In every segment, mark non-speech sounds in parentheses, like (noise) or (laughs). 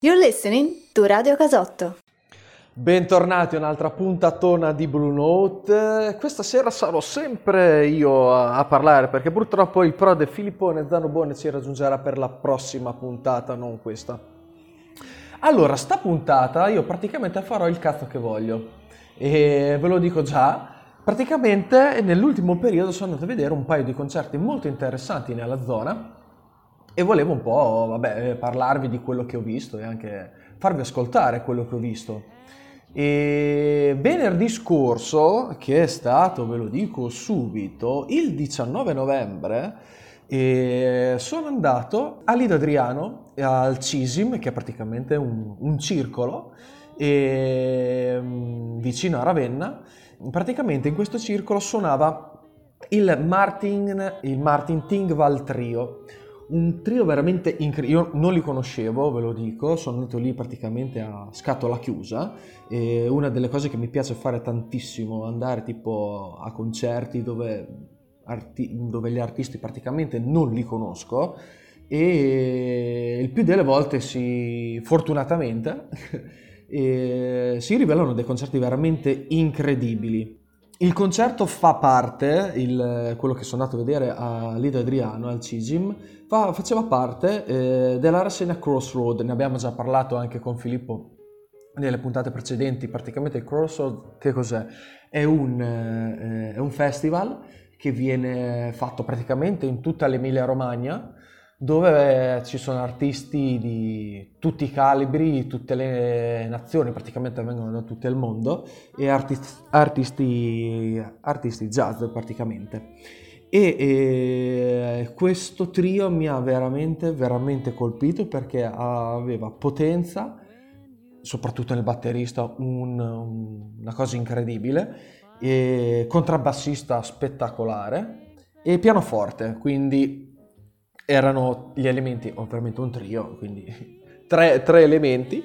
You're listening to Radio Casotto. Bentornati a un'altra puntatona di Blue Note. Questa sera sarò sempre io a, parlare perché purtroppo il prode Filippone Zanobone ci raggiungerà per la prossima puntata, non questa. Allora, sta puntata io praticamente farò il cazzo che voglio e ve lo dico già. Praticamente nell'ultimo periodo sono andato a vedere un paio di concerti molto interessanti nella zona e volevo un po' vabbè, parlarvi di quello che ho visto e anche farvi ascoltare quello che ho visto. E venerdì scorso, che è stato, ve lo dico subito, il 19 novembre, e sono andato a Lido Adriano, al CISIM, che è praticamente un, un circolo, e, vicino a Ravenna. Praticamente in questo circolo suonava il Martin, il Martin Tingval Trio un trio veramente incredibile. Io non li conoscevo, ve lo dico, sono andato lì praticamente a scatola chiusa. E una delle cose che mi piace fare tantissimo è andare tipo a concerti dove, arti- dove gli artisti praticamente non li conosco. E il più delle volte si, fortunatamente, (laughs) si rivelano dei concerti veramente incredibili. Il concerto fa parte, il, quello che sono andato a vedere a Lido Adriano, al CIGIM, fa, faceva parte eh, della rassegna Crossroad, ne abbiamo già parlato anche con Filippo nelle puntate precedenti, praticamente il Crossroad che cos'è? È un, eh, è un festival che viene fatto praticamente in tutta l'Emilia Romagna, dove ci sono artisti di tutti i calibri, di tutte le nazioni, praticamente vengono da tutto il mondo, e artisti, artisti, artisti jazz praticamente. E, e, questo trio mi ha veramente, veramente colpito perché aveva potenza, soprattutto nel batterista, un, una cosa incredibile, e contrabbassista spettacolare e pianoforte, quindi erano gli elementi, ovviamente un trio, quindi (laughs) tre, tre elementi,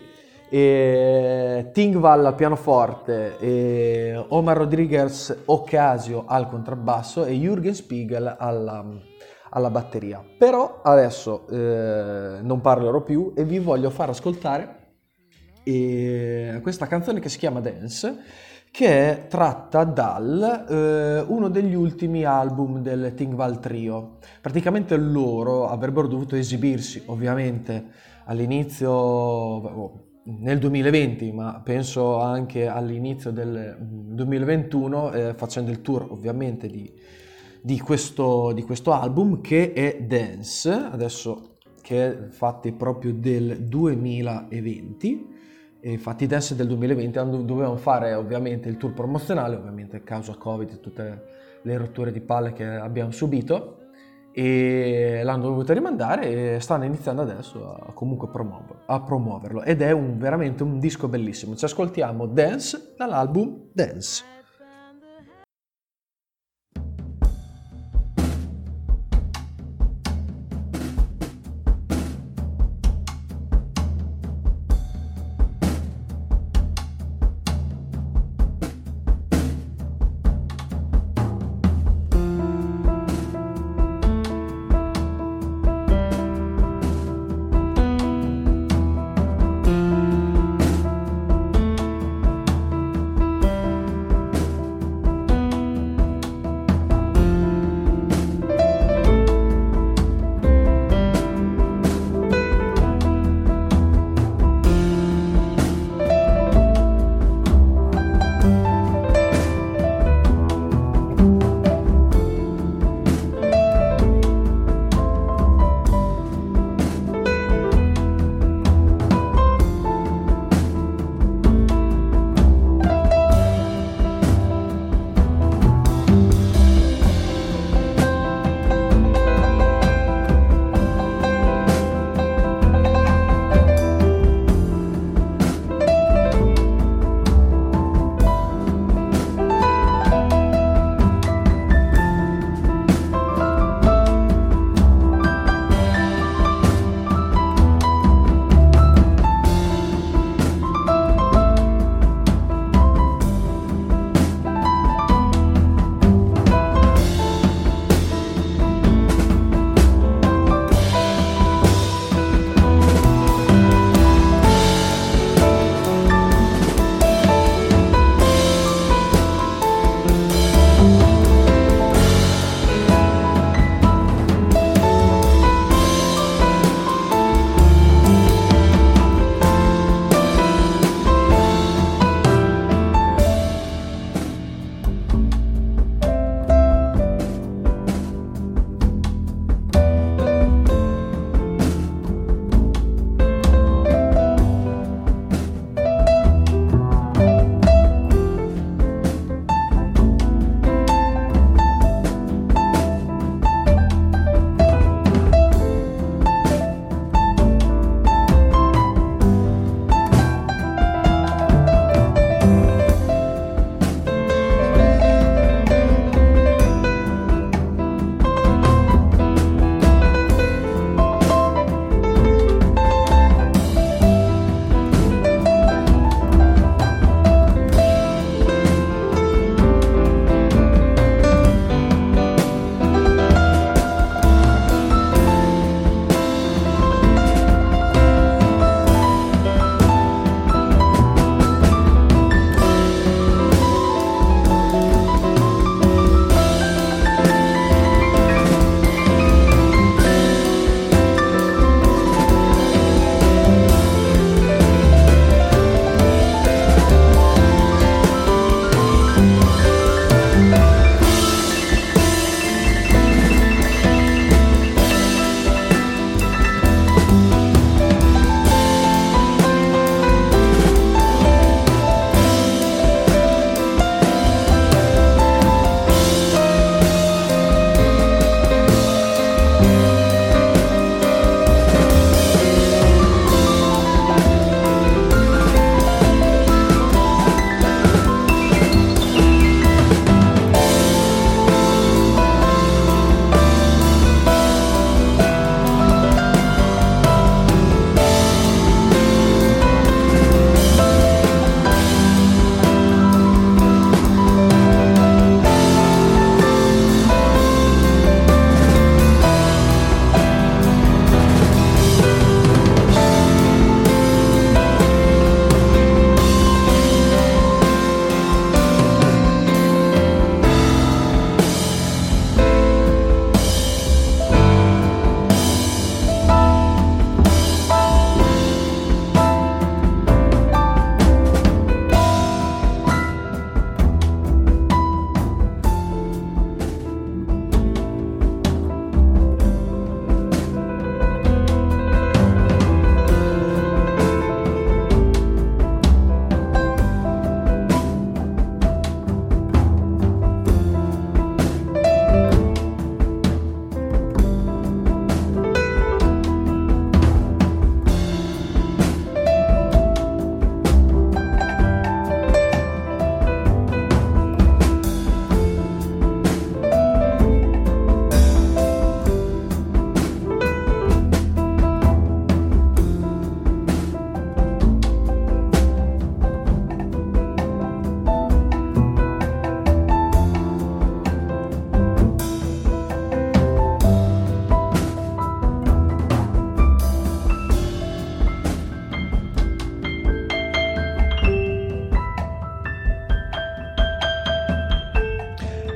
e Tingval al pianoforte, e Omar Rodriguez Ocasio al contrabbasso e Jürgen Spiegel alla, alla batteria. Però adesso eh, non parlerò più e vi voglio far ascoltare eh, questa canzone che si chiama Dance che è tratta dal eh, uno degli ultimi album del Tingval Trio. Praticamente loro avrebbero dovuto esibirsi, ovviamente, all'inizio, oh, nel 2020, ma penso anche all'inizio del 2021, eh, facendo il tour ovviamente di, di, questo, di questo album che è Dance, adesso che è fatti proprio del 2020 e infatti Dance del 2020 dovevano fare ovviamente il tour promozionale, ovviamente a causa Covid e tutte le rotture di palle che abbiamo subito e l'hanno dovuto rimandare e stanno iniziando adesso a comunque promuoverlo, a promuoverlo ed è un, veramente un disco bellissimo. Ci ascoltiamo Dance dall'album Dance.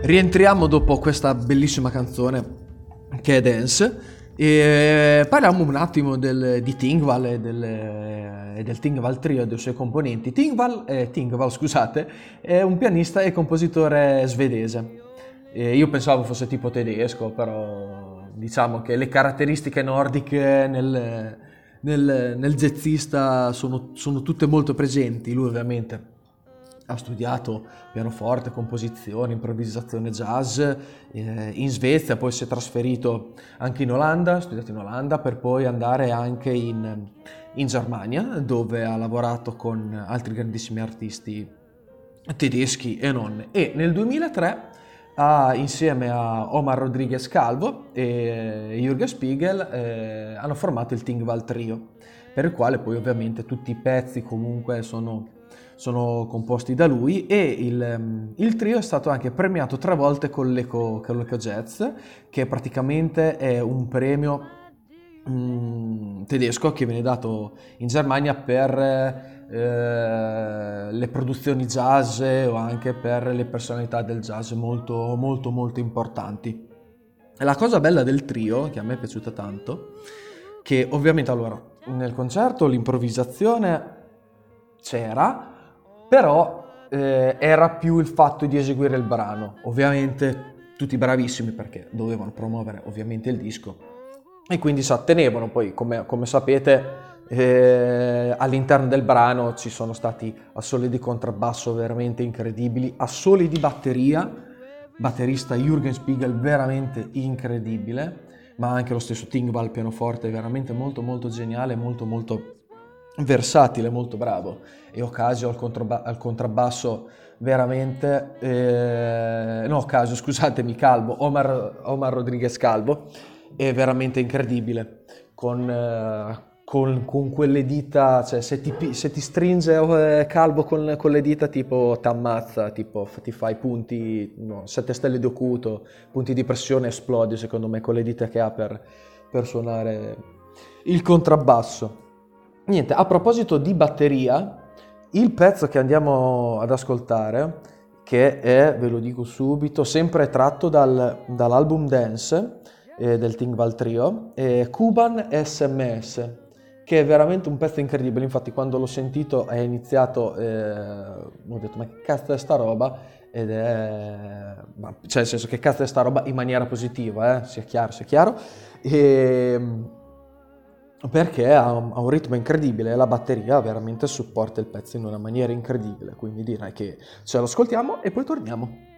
Rientriamo dopo questa bellissima canzone che è Dance e parliamo un attimo del, di Tingval e del, e del, Tingval Trio e dei suoi componenti. Tingval, eh, Tingval, scusate, è un pianista e compositore svedese. E io pensavo fosse tipo tedesco, però diciamo che le caratteristiche nordiche nel, nel, nel jazzista sono, sono tutte molto presenti. Lui ovviamente ha studiato pianoforte, composizione, improvvisazione jazz eh, in Svezia, poi si è trasferito anche in Olanda, ha studiato in Olanda per poi andare anche in, in Germania dove ha lavorato con altri grandissimi artisti tedeschi e non. E nel 2003 ha, insieme a Omar Rodriguez Calvo e Jürgen Spiegel eh, hanno formato il Tingval Trio, per il quale poi ovviamente tutti i pezzi comunque sono sono composti da lui e il, ehm, il, trio è stato anche premiato tre volte con l'Eco, con l'Eco Jazz, che praticamente è un premio mm, tedesco che viene dato in Germania per eh, le produzioni jazz o anche per le personalità del jazz molto molto molto importanti. la cosa bella del trio, che a me è piaciuta tanto, che ovviamente allora nel concerto l'improvvisazione c'era, però eh, era più il fatto di eseguire il brano. Ovviamente tutti bravissimi perché dovevano promuovere ovviamente il disco e quindi si attenevano. Poi, come, come sapete, eh, all'interno del brano ci sono stati assoli di contrabbasso veramente incredibili, assoli di batteria, batterista Jürgen Spiegel veramente incredibile, ma anche lo stesso Tingval pianoforte veramente molto molto geniale, molto molto versatile, molto bravo e Ocasio al, contraba- al contrabbasso veramente, eh, no Ocasio scusatemi, Calvo, Omar, Omar Rodriguez Calvo, è veramente incredibile con, eh, con, con, quelle dita, cioè se ti, se ti stringe eh, Calvo con, con, le dita tipo ti ammazza, tipo ti fai punti, no, 7 stelle di ocuto, punti di pressione esplodi secondo me con le dita che ha per, per suonare il contrabbasso. Niente, a proposito di batteria, il pezzo che andiamo ad ascoltare, che è, ve lo dico subito, sempre tratto dal, dall'album Dance eh, del Tingval Trio, è Cuban SMS, che è veramente un pezzo incredibile. Infatti, quando l'ho sentito è iniziato, eh, ho detto: Ma che cazzo è sta roba? Ed è, cioè, nel senso, che cazzo è sta roba in maniera positiva, eh? sia chiaro, sia chiaro. E perché ha un, ritmo incredibile e la batteria veramente supporta il pezzo in una maniera incredibile, quindi direi che ce lo ascoltiamo e poi torniamo.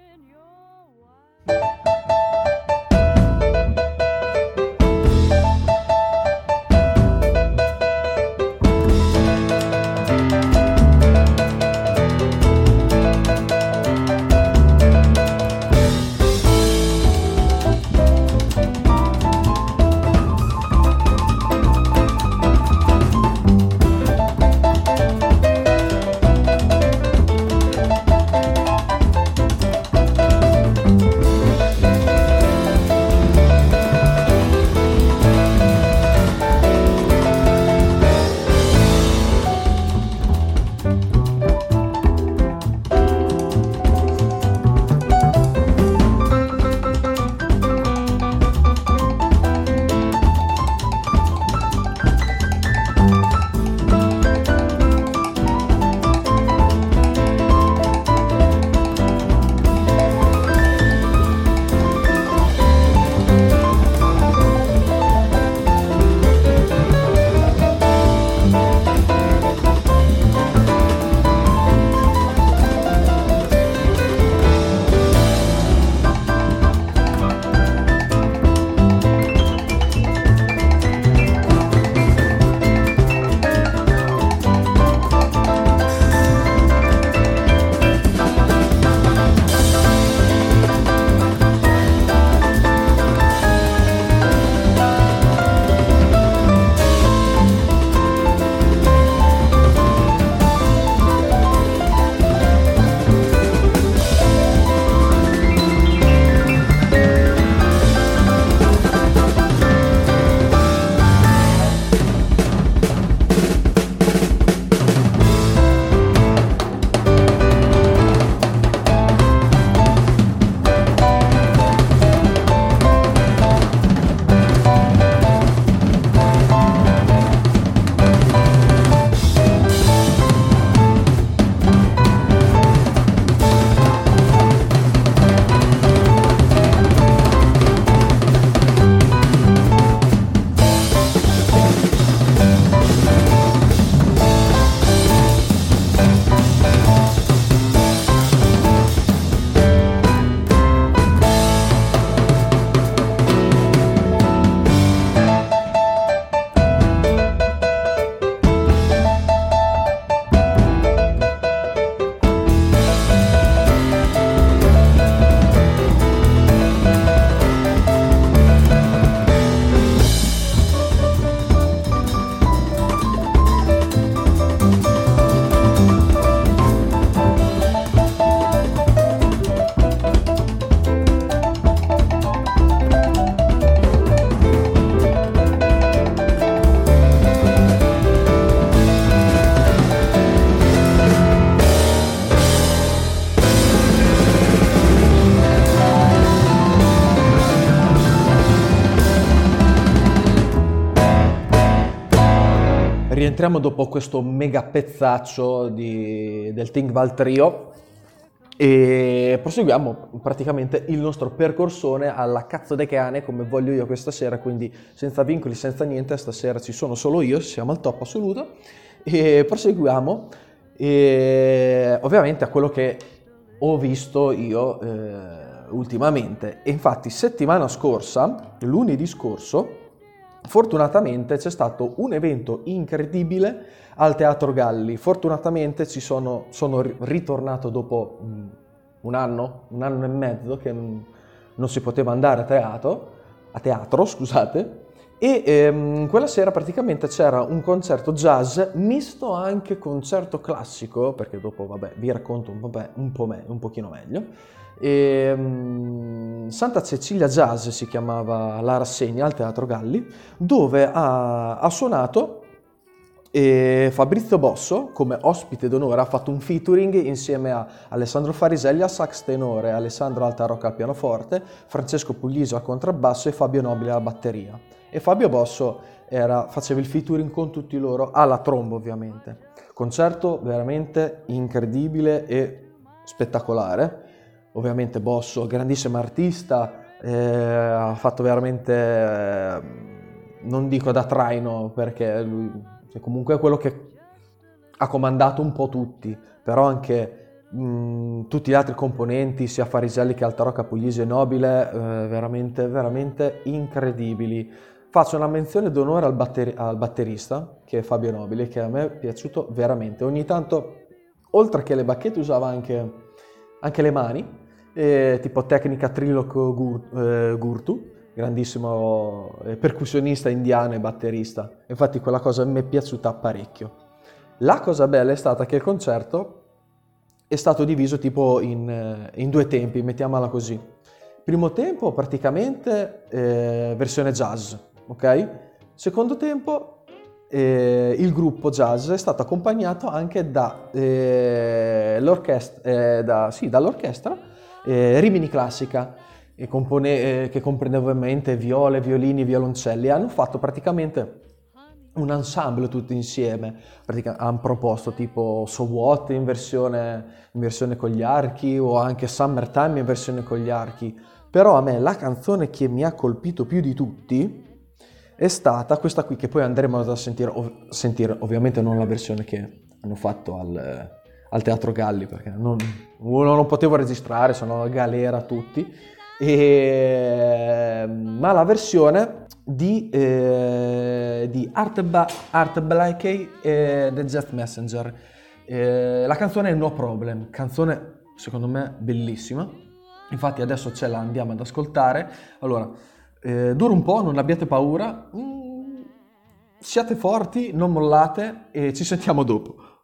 Rientriamo dopo questo mega pezzaccio di, del Tingval Trio e proseguiamo praticamente il nostro percorsone alla cazzo de cane come voglio io questa sera, quindi senza vincoli, senza niente, stasera ci sono solo io, siamo al top assoluto. E proseguiamo e ovviamente a quello che ho visto io eh, ultimamente. E infatti settimana scorsa, lunedì scorso, Fortunatamente c'è stato un evento incredibile al Teatro Galli. Fortunatamente sono, sono ritornato dopo un anno, un anno e mezzo che non si poteva andare a teatro, a teatro (laughs) scusate, e ehm, quella sera praticamente c'era un concerto jazz misto anche concerto classico, perché dopo vabbè vi racconto un, vabbè, un, po me, un pochino meglio. E, um, Santa Cecilia Jazz si chiamava la rassegna al Teatro Galli, dove ha, ha suonato e Fabrizio Bosso, come ospite d'onore, ha fatto un featuring insieme a Alessandro Fariselli a sax tenore, Alessandro Altarocca al pianoforte, Francesco Pugliso al contrabbasso e Fabio Nobile alla batteria. E Fabio Bosso era, faceva il featuring con tutti loro, alla tromba ovviamente. Concerto veramente incredibile e spettacolare ovviamente Bosso, grandissimo artista, eh, ha fatto veramente, eh, non dico da traino perché lui cioè comunque è quello che ha comandato un po' tutti, però anche mh, tutti gli altri componenti, sia Fariselli che Altarocca, Puglisi e Nobile, eh, veramente, veramente incredibili. Faccio una menzione d'onore al, batteri- al batterista, che è Fabio Nobile, che a me è piaciuto veramente. Ogni tanto, oltre che le bacchette, usava anche, anche le mani, eh, tipo tecnica Trilok eh, Gurtu, grandissimo eh, percussionista indiano e batterista. Infatti quella cosa mi è piaciuta parecchio. La cosa bella è stata che il concerto è stato diviso tipo in, eh, in due tempi, mettiamola così. Primo tempo praticamente eh, versione jazz, ok? Secondo tempo eh, il gruppo jazz è stato accompagnato anche da, eh, sì, dall'orchestra eh, Rimini Classica, compone, eh, che comprendeva ovviamente viole, violini, violoncelli. Hanno fatto praticamente un ensemble tutti insieme. hanno proposto tipo So What in versione, in versione con gli archi o anche Summertime in versione con gli archi. Però a me la canzone che mi ha colpito più di tutti è stata questa qui che poi andremo a sentire, ov- sentire ovviamente non la versione che hanno fatto al, al Teatro Galli perché non, uno non potevo registrare, sono a galera tutti, e, ma la versione di, eh, di Art, ba- Art Blakey e The Jet Messenger. Eh, la canzone è No Problem, canzone secondo me bellissima, infatti adesso ce la andiamo ad ascoltare. Allora, eh, dura un po', non abbiate paura, mm, siate forti, non mollate e ci sentiamo dopo.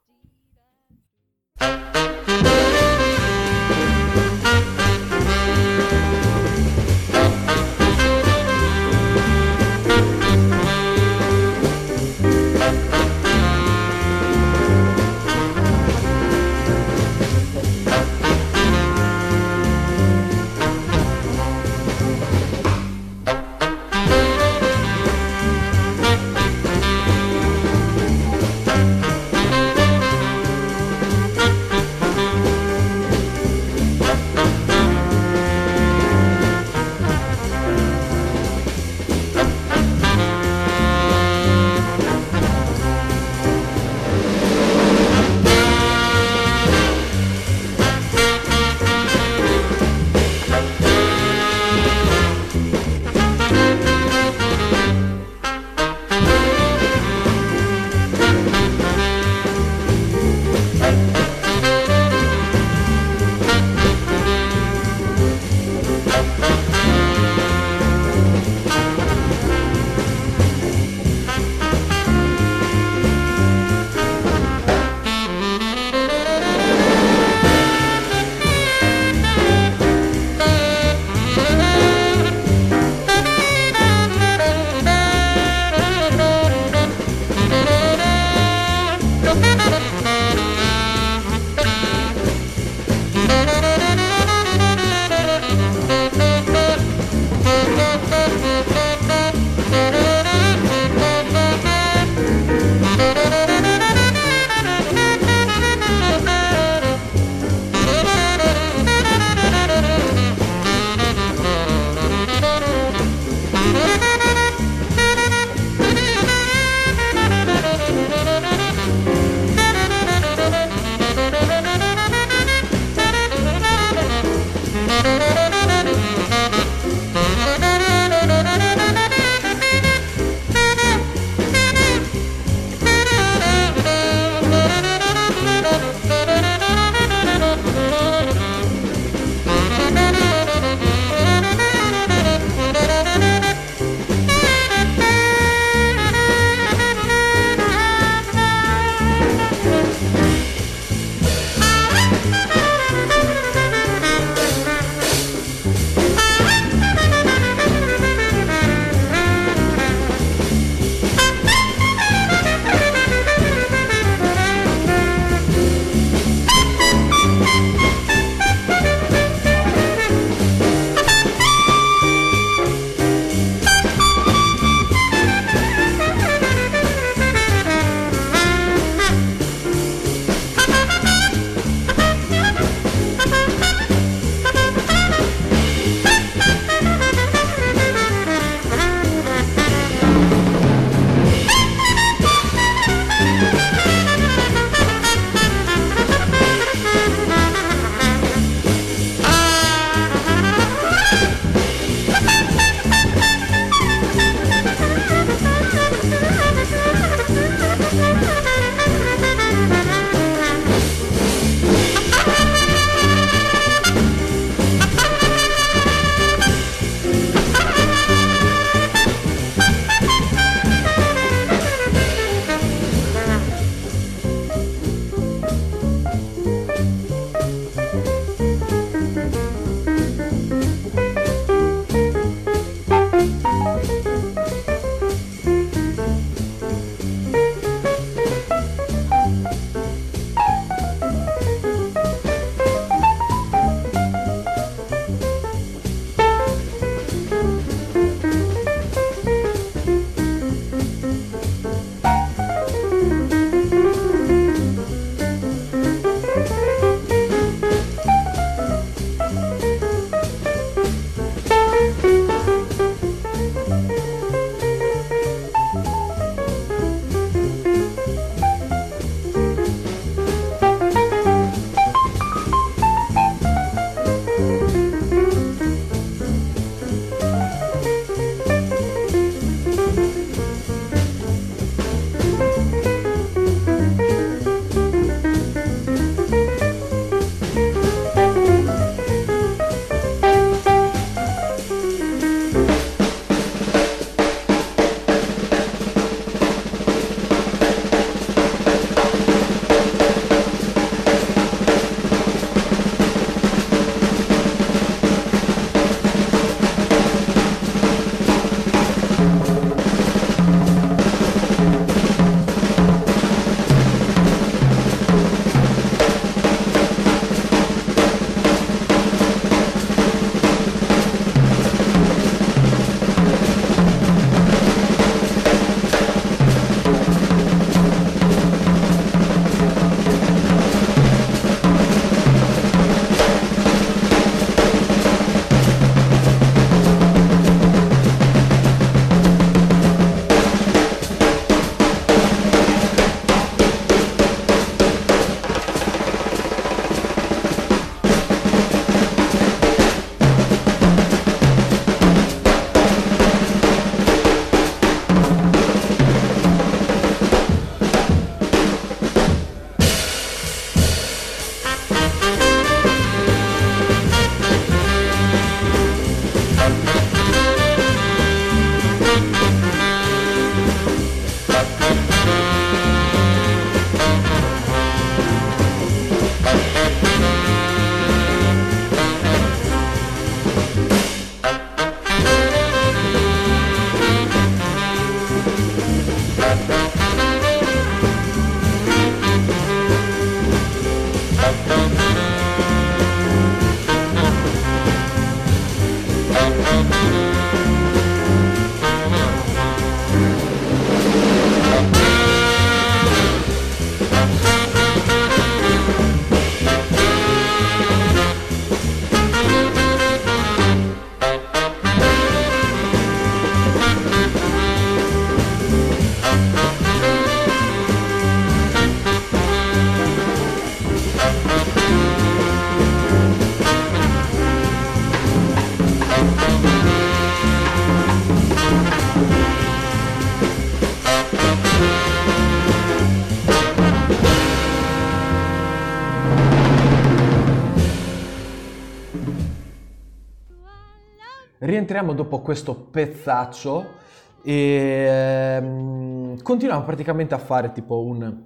Rientriamo dopo questo pezzaccio e um, continuiamo praticamente a fare tipo un,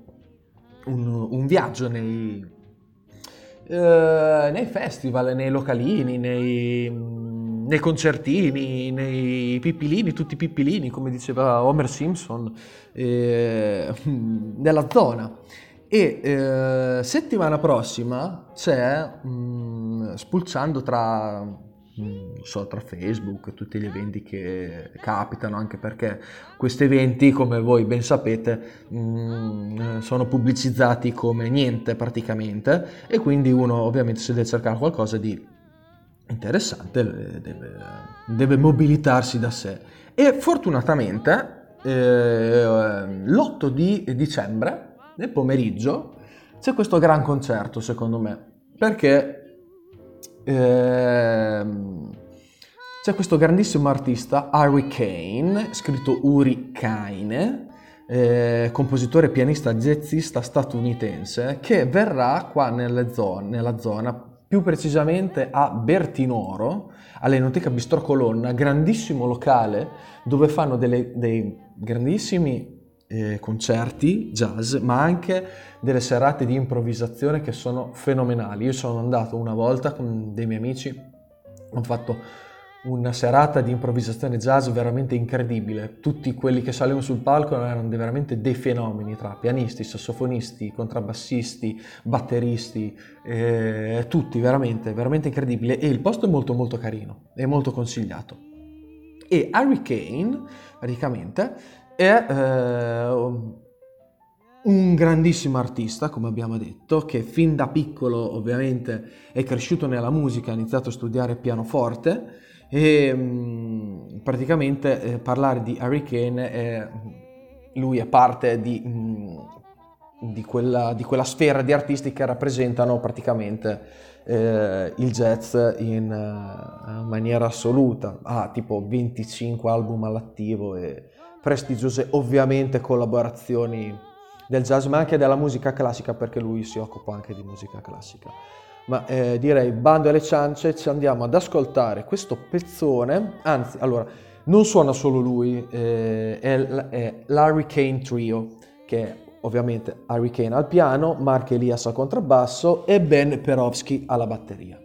un, un viaggio nei, uh, nei, festival, nei localini, nei, nei, concertini, nei pippilini, tutti pippilini, come diceva Homer Simpson, eh, (laughs) nella zona. E eh, settimana prossima c'è, mh, mm, spulciando tra, so, tra Facebook tutti gli eventi che capitano, anche perché questi eventi, come voi ben sapete, mh, mm, sono pubblicizzati come niente praticamente e quindi uno ovviamente se deve cercare qualcosa di interessante deve, deve mobilitarsi da sé. E fortunatamente eh, l'8 di dicembre nel pomeriggio c'è questo gran concerto secondo me, perché ehm, c'è questo grandissimo artista, Harry Kane, scritto Uri Kane, eh, compositore, pianista, jazzista statunitense, che verrà qua zone, nella zona, più precisamente a Bertinoro, all'Enoteca Bistro Colonna, grandissimo locale dove fanno delle, dei grandissimi eh, concerti jazz, ma anche delle serate di improvvisazione che sono fenomenali. Io sono andato una volta con dei miei amici, ho fatto una serata di improvvisazione jazz veramente incredibile. Tutti quelli che salivano sul palco erano veramente dei fenomeni tra pianisti, sassofonisti, contrabbassisti, batteristi, eh, tutti veramente, veramente incredibile. E il posto è molto molto carino, è molto consigliato. E Harry Kane, praticamente, è eh, un grandissimo artista, come abbiamo detto, che fin da piccolo ovviamente è cresciuto nella musica, ha iniziato a studiare pianoforte e mh, mm, praticamente eh, parlare di Harry Kane è, lui è parte di, mh, mm, di, quella, di, quella, sfera di artisti che rappresentano praticamente eh, il jazz in uh, maniera assoluta. Ha tipo 25 album all'attivo e prestigiose ovviamente collaborazioni del jazz ma anche della musica classica perché lui si occupa anche di musica classica. Ma eh, direi bando alle ciance, ci andiamo ad ascoltare questo pezzone, anzi allora non suona solo lui, eh, è, è Larry Kane Trio che è ovviamente Harry Kane al piano, Mark Elias al contrabbasso e Ben Perovski alla batteria.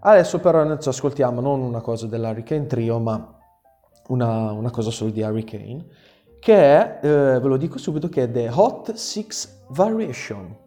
Adesso però ci ascoltiamo non una cosa dell'Harry Kane Trio ma una, una cosa solo di Harry Kane, che è, eh, ve lo dico subito, che è The Hot Six Variation.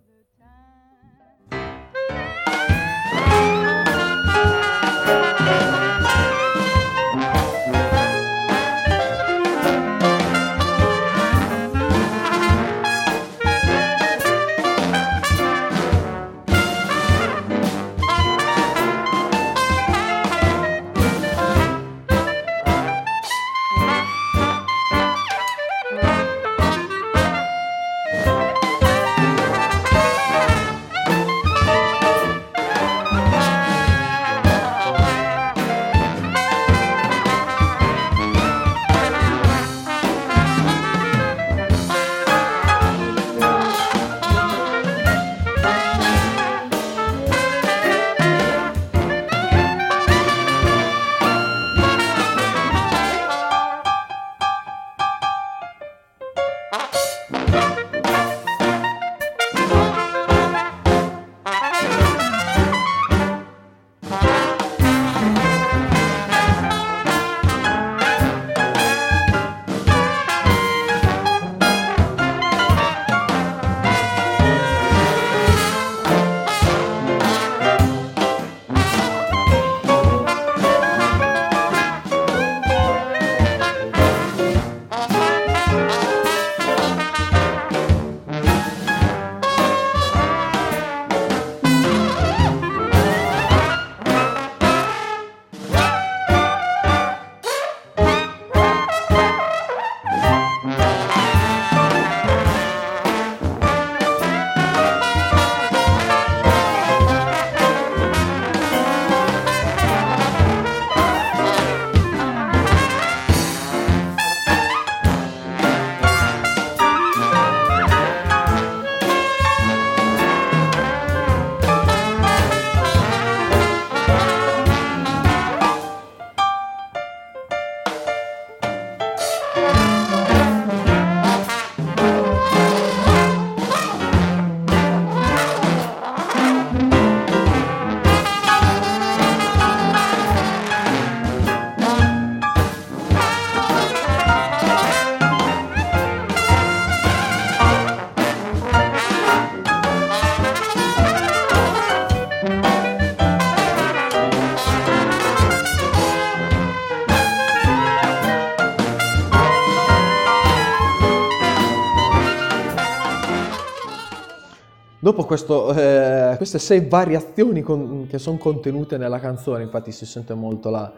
Questo, eh, queste sei variazioni con, che sono contenute nella canzone, infatti si sente molto la,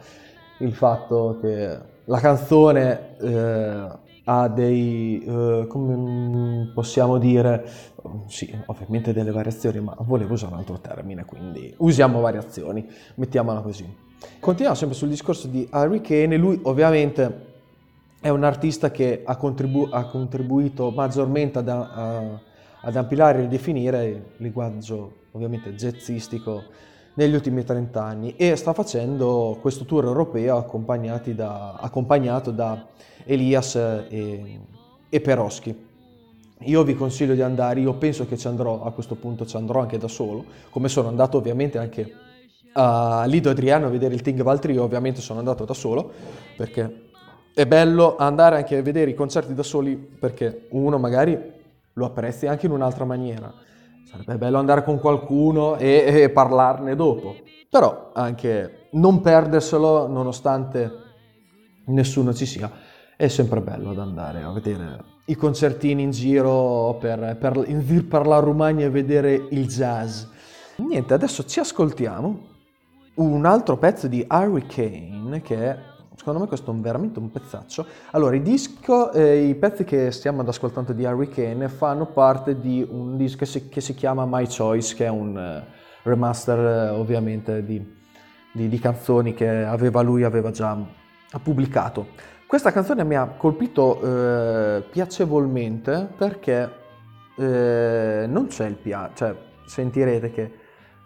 il fatto che la canzone eh, ha dei, eh, come possiamo dire, sì, ovviamente delle variazioni, ma volevo usare un altro termine, quindi usiamo variazioni, mettiamola così. Continuiamo sempre sul discorso di Harry Kane, lui ovviamente è un artista che ha, contribu- ha contribuito maggiormente ad, a, ad ampilare e ridefinire il linguaggio ovviamente jazzistico negli ultimi 30 anni e sta facendo questo tour europeo da, accompagnato da Elias e, e Peroschi. Io vi consiglio di andare, io penso che ci andrò, a questo punto ci andrò anche da solo, come sono andato ovviamente anche a Lido Adriano a vedere il Ting Valtrio, ovviamente sono andato da solo, perché è bello andare anche a vedere i concerti da soli, perché uno magari lo apprezzi anche in un'altra maniera. Sarebbe bello andare con qualcuno e, e parlarne dopo, però anche non perderselo nonostante nessuno ci sia è sempre bello ad andare a vedere i concertini in giro per, per, in per la Romagna e vedere il jazz. Niente, adesso ci ascoltiamo un altro pezzo di Hurricane che secondo me questo è veramente un pezzaccio. Allora, i, disco, eh, i pezzi che stiamo ad ascoltando di Hurricane fanno parte di un disco che si, che si chiama My Choice, che è un uh, remaster uh, ovviamente di, di, di, canzoni che aveva lui aveva già pubblicato. Questa canzone mi ha colpito eh, piacevolmente perché eh, non c'è il piano, cioè sentirete che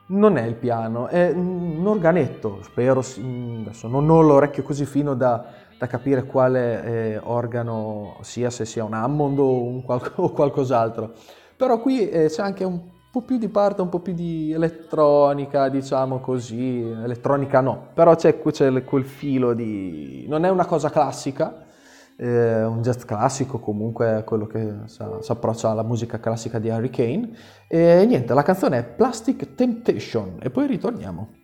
non è il piano, è un organetto, spero, adesso non ho l'orecchio così fino da, da capire quale eh, organo sia, se sia un Hammond o, un qual- (laughs) o qualcos'altro, però qui eh, c'è anche un po' più di parte, un po' più di elettronica, diciamo così, elettronica no, però c'è, c'è quel filo di... non è una cosa classica, eh, un jazz classico comunque quello che si approccia alla musica classica di Harry Kane e niente, la canzone è Plastic Temptation e poi ritorniamo.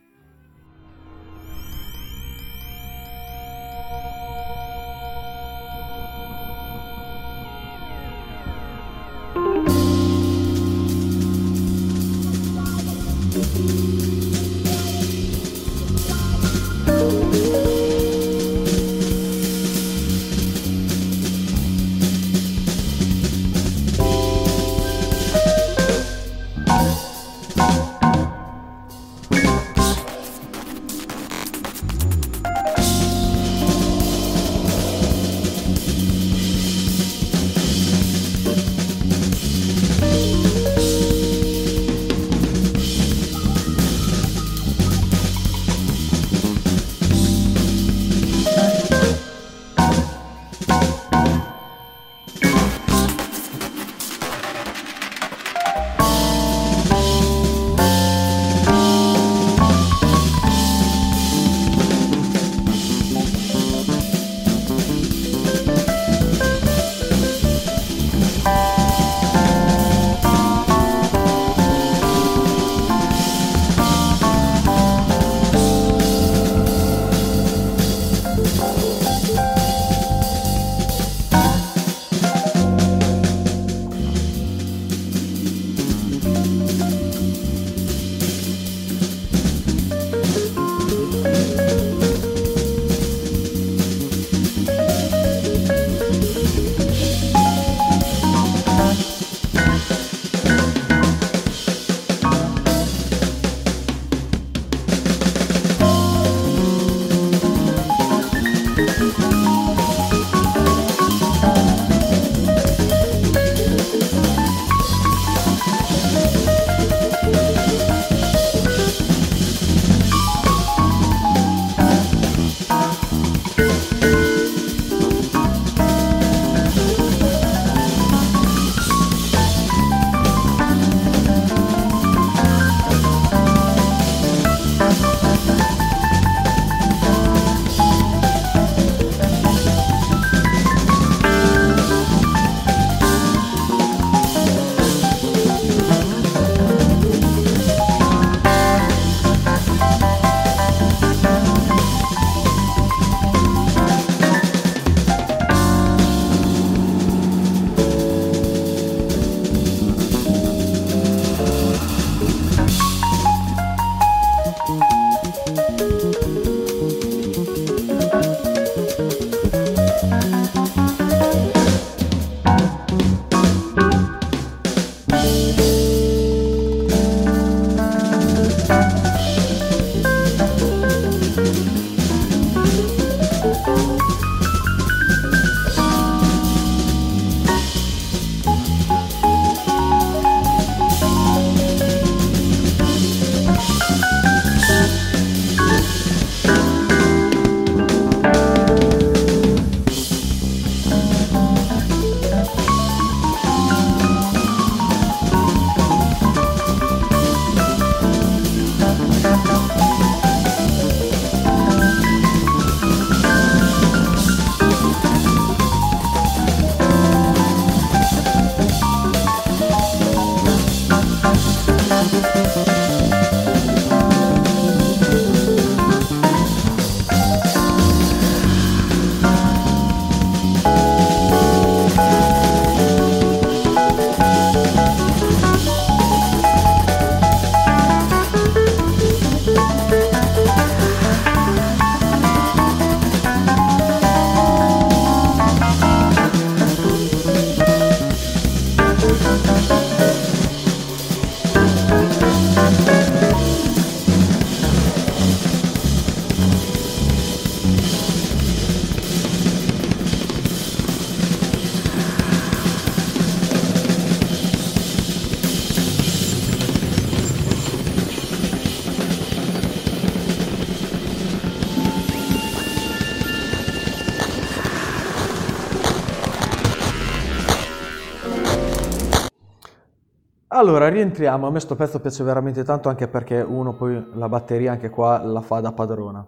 Allora, rientriamo. A me sto pezzo piace veramente tanto anche perché uno poi la batteria anche qua la fa da padrona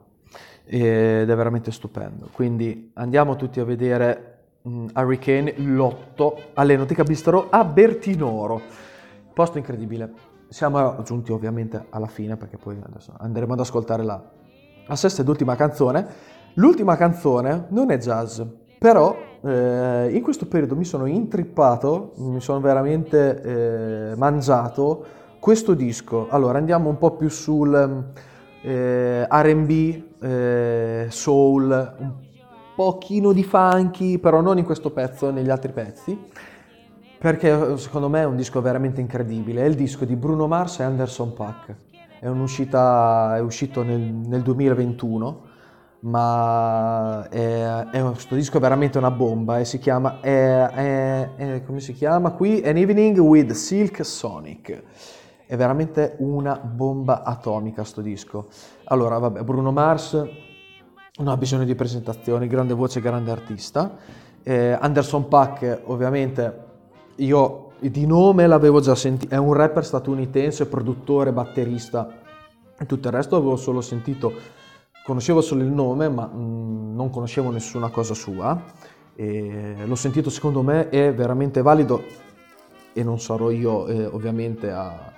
ed è veramente stupendo. Quindi andiamo tutti a vedere um, Hurricane l'8 all'Enoteca Bistro a Bertinoro. Posto incredibile. Siamo giunti ovviamente alla fine perché poi adesso andremo ad ascoltare la, la sesta ed ultima canzone. L'ultima canzone non è jazz, però eh, in questo periodo mi sono intrippato, mi sono veramente eh, mangiato questo disco. Allora andiamo un po' più sul eh, RB, eh, soul, un pochino di funky, però non in questo pezzo, negli altri pezzi, perché secondo me è un disco veramente incredibile. È il disco di Bruno Mars e Anderson Paak. È, è uscito nel, nel 2021 ma è, è, questo disco è veramente una bomba e si chiama, è, è, come si chiama qui? An Evening with Silk Sonic. È veramente una bomba atomica sto disco. Allora, vabbè, Bruno Mars non ha bisogno di presentazioni, grande voce, grande artista. Eh, Anderson Pack, ovviamente, io di nome l'avevo già sentito, è un rapper statunitense, produttore, batterista, tutto il resto avevo solo sentito conoscevo solo il nome, ma mh, mm, non conoscevo nessuna cosa sua. E l'ho sentito, secondo me, è veramente valido e non sarò io eh, ovviamente a,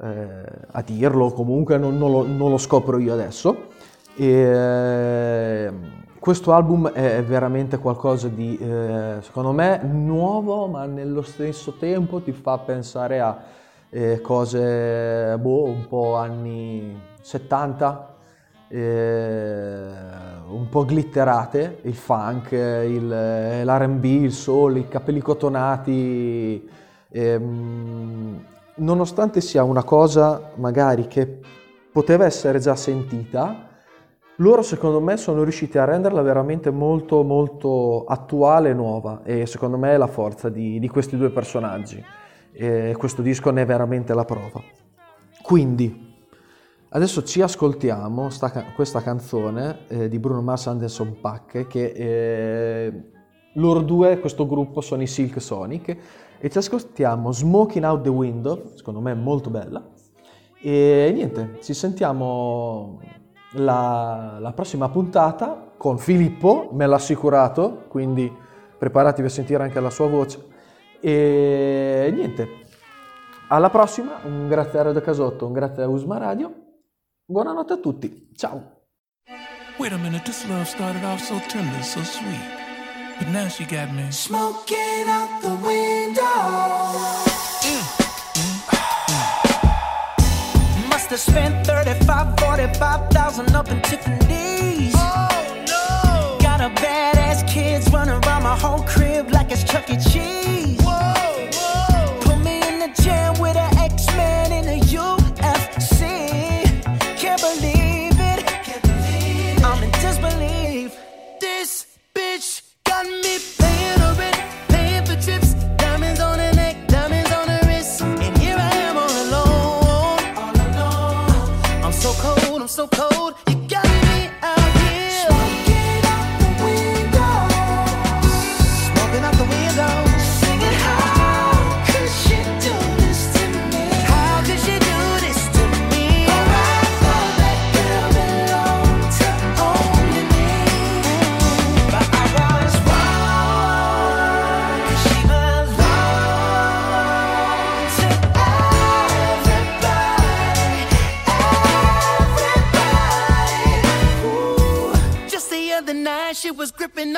eh, a, dirlo, comunque non, non, lo, non, lo, scopro io adesso. E, questo album è veramente qualcosa di, eh, secondo me, nuovo, ma nello stesso tempo ti fa pensare a eh, cose, boh, un po' anni 70, eh, un po' glitterate, il funk, il, l'R&B, il soul, i capelli cotonati, ehm, nonostante sia una cosa magari che poteva essere già sentita, loro secondo me sono riusciti a renderla veramente molto molto attuale e nuova e secondo me è la forza di, di questi due personaggi e questo disco ne è veramente la prova. Quindi Adesso ci ascoltiamo sta, questa canzone eh, di Bruno Mars Anderson Pack che eh, loro due, questo gruppo, sono i Silk Sonic e ci ascoltiamo Smoking Out the Window, secondo me molto bella. E niente, ci sentiamo la, la prossima puntata con Filippo, me l'ha assicurato, quindi preparatevi a sentire anche la sua voce. E niente, alla prossima, un grazie a Radio Casotto, un grazie a Usma Radio Buonanotte a tutti, ciao! Wait a minute, this love started off so tender, so sweet. But now she got me smoking out the window. Mm, mm, mm. Must have spent 35, 45,000 up in Tiffany's. Oh no! Got a badass kids running around my whole crib like it's Chuck E. Cheese.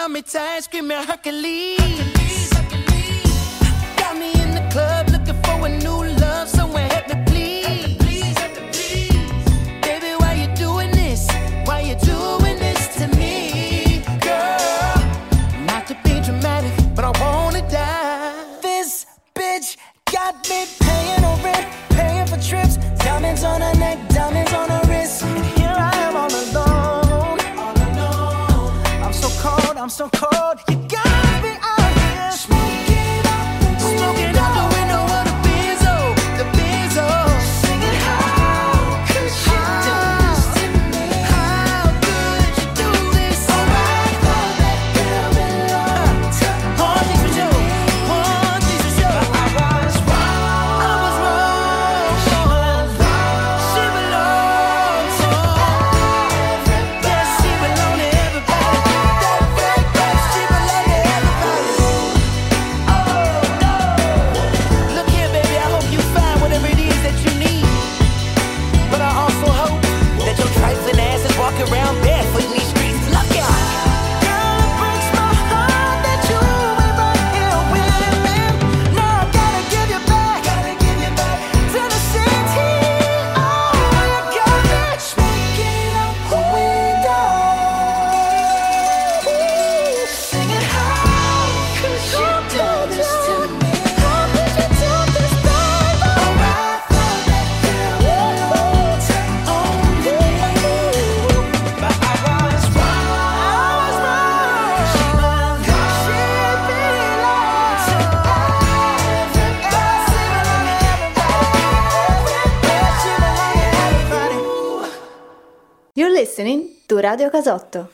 om et taske med høkkeli. Radio Casotto.